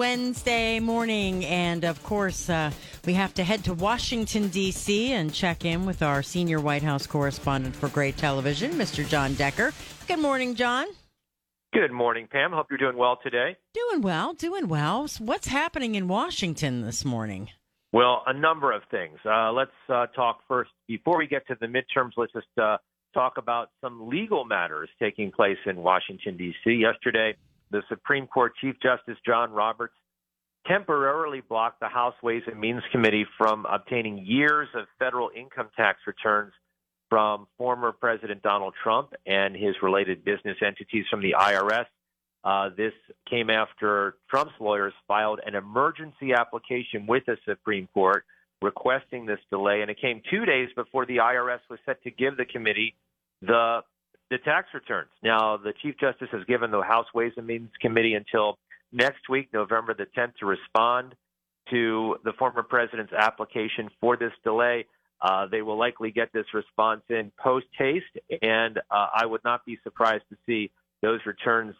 Wednesday morning, and of course, uh, we have to head to Washington, D.C., and check in with our senior White House correspondent for Gray Television, Mr. John Decker. Good morning, John. Good morning, Pam. Hope you're doing well today. Doing well, doing well. What's happening in Washington this morning? Well, a number of things. Uh, let's uh, talk first. Before we get to the midterms, let's just uh, talk about some legal matters taking place in Washington, D.C. Yesterday, the Supreme Court Chief Justice John Roberts temporarily blocked the House Ways and Means Committee from obtaining years of federal income tax returns from former President Donald Trump and his related business entities from the IRS. Uh, this came after Trump's lawyers filed an emergency application with the Supreme Court requesting this delay, and it came two days before the IRS was set to give the committee the the tax returns. Now, the Chief Justice has given the House Ways and Means Committee until next week, November the 10th, to respond to the former president's application for this delay. Uh, they will likely get this response in post haste, and uh, I would not be surprised to see those returns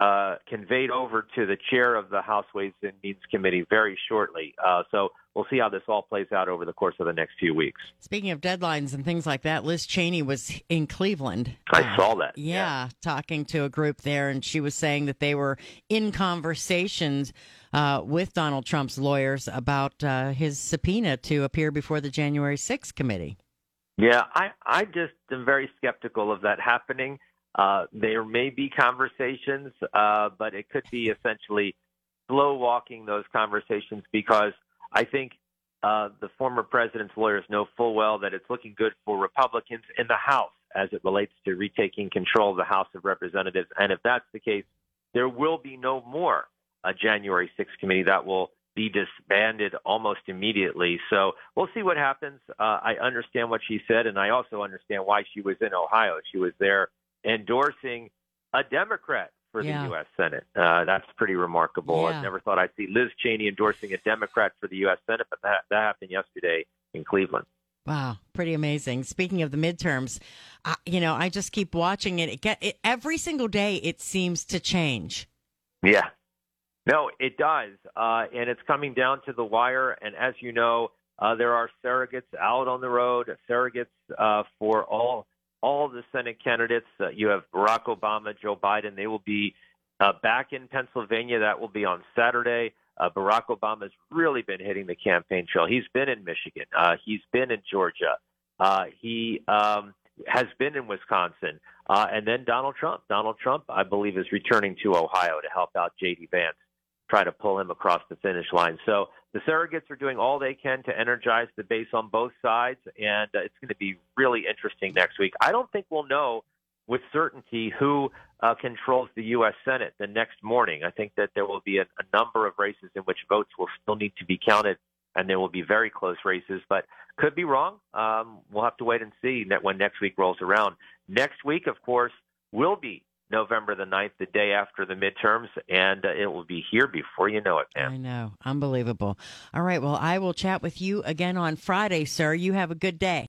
uh, conveyed over to the chair of the House Ways and Means Committee very shortly. Uh, so we'll see how this all plays out over the course of the next few weeks. Speaking of deadlines and things like that, Liz Cheney was in Cleveland. I uh, saw that. Yeah, yeah, talking to a group there, and she was saying that they were in conversations uh, with Donald Trump's lawyers about uh, his subpoena to appear before the January 6th committee. Yeah, I, I just am very skeptical of that happening. Uh, there may be conversations, uh, but it could be essentially slow walking those conversations because I think uh, the former president's lawyers know full well that it's looking good for Republicans in the House as it relates to retaking control of the House of Representatives. And if that's the case, there will be no more a January 6th committee that will be disbanded almost immediately. So we'll see what happens. Uh, I understand what she said, and I also understand why she was in Ohio. She was there endorsing a Democrat for yeah. the U.S. Senate. Uh, that's pretty remarkable. Yeah. I never thought I'd see Liz Cheney endorsing a Democrat for the U.S. Senate, but that, that happened yesterday in Cleveland. Wow, pretty amazing. Speaking of the midterms, uh, you know, I just keep watching it. It, get, it. Every single day, it seems to change. Yeah, no, it does, uh, and it's coming down to the wire. And as you know, uh, there are surrogates out on the road, surrogates uh, for all all the Senate candidates. Uh, you have Barack Obama, Joe Biden. They will be uh, back in Pennsylvania. That will be on Saturday. Uh, Barack Obama has really been hitting the campaign trail. He's been in Michigan. Uh, he's been in Georgia. Uh, he um, has been in Wisconsin. Uh, and then Donald Trump. Donald Trump, I believe, is returning to Ohio to help out J.D. Vance, try to pull him across the finish line. So the surrogates are doing all they can to energize the base on both sides, and uh, it's going to be really interesting next week. I don't think we'll know with certainty who uh, controls the U.S. Senate the next morning. I think that there will be a, a number of races in which votes will still need to be counted, and there will be very close races, but could be wrong. Um, we'll have to wait and see when next week rolls around. Next week, of course, will be November the 9th, the day after the midterms, and uh, it will be here before you know it, man. I know. Unbelievable. All right. Well, I will chat with you again on Friday, sir. You have a good day.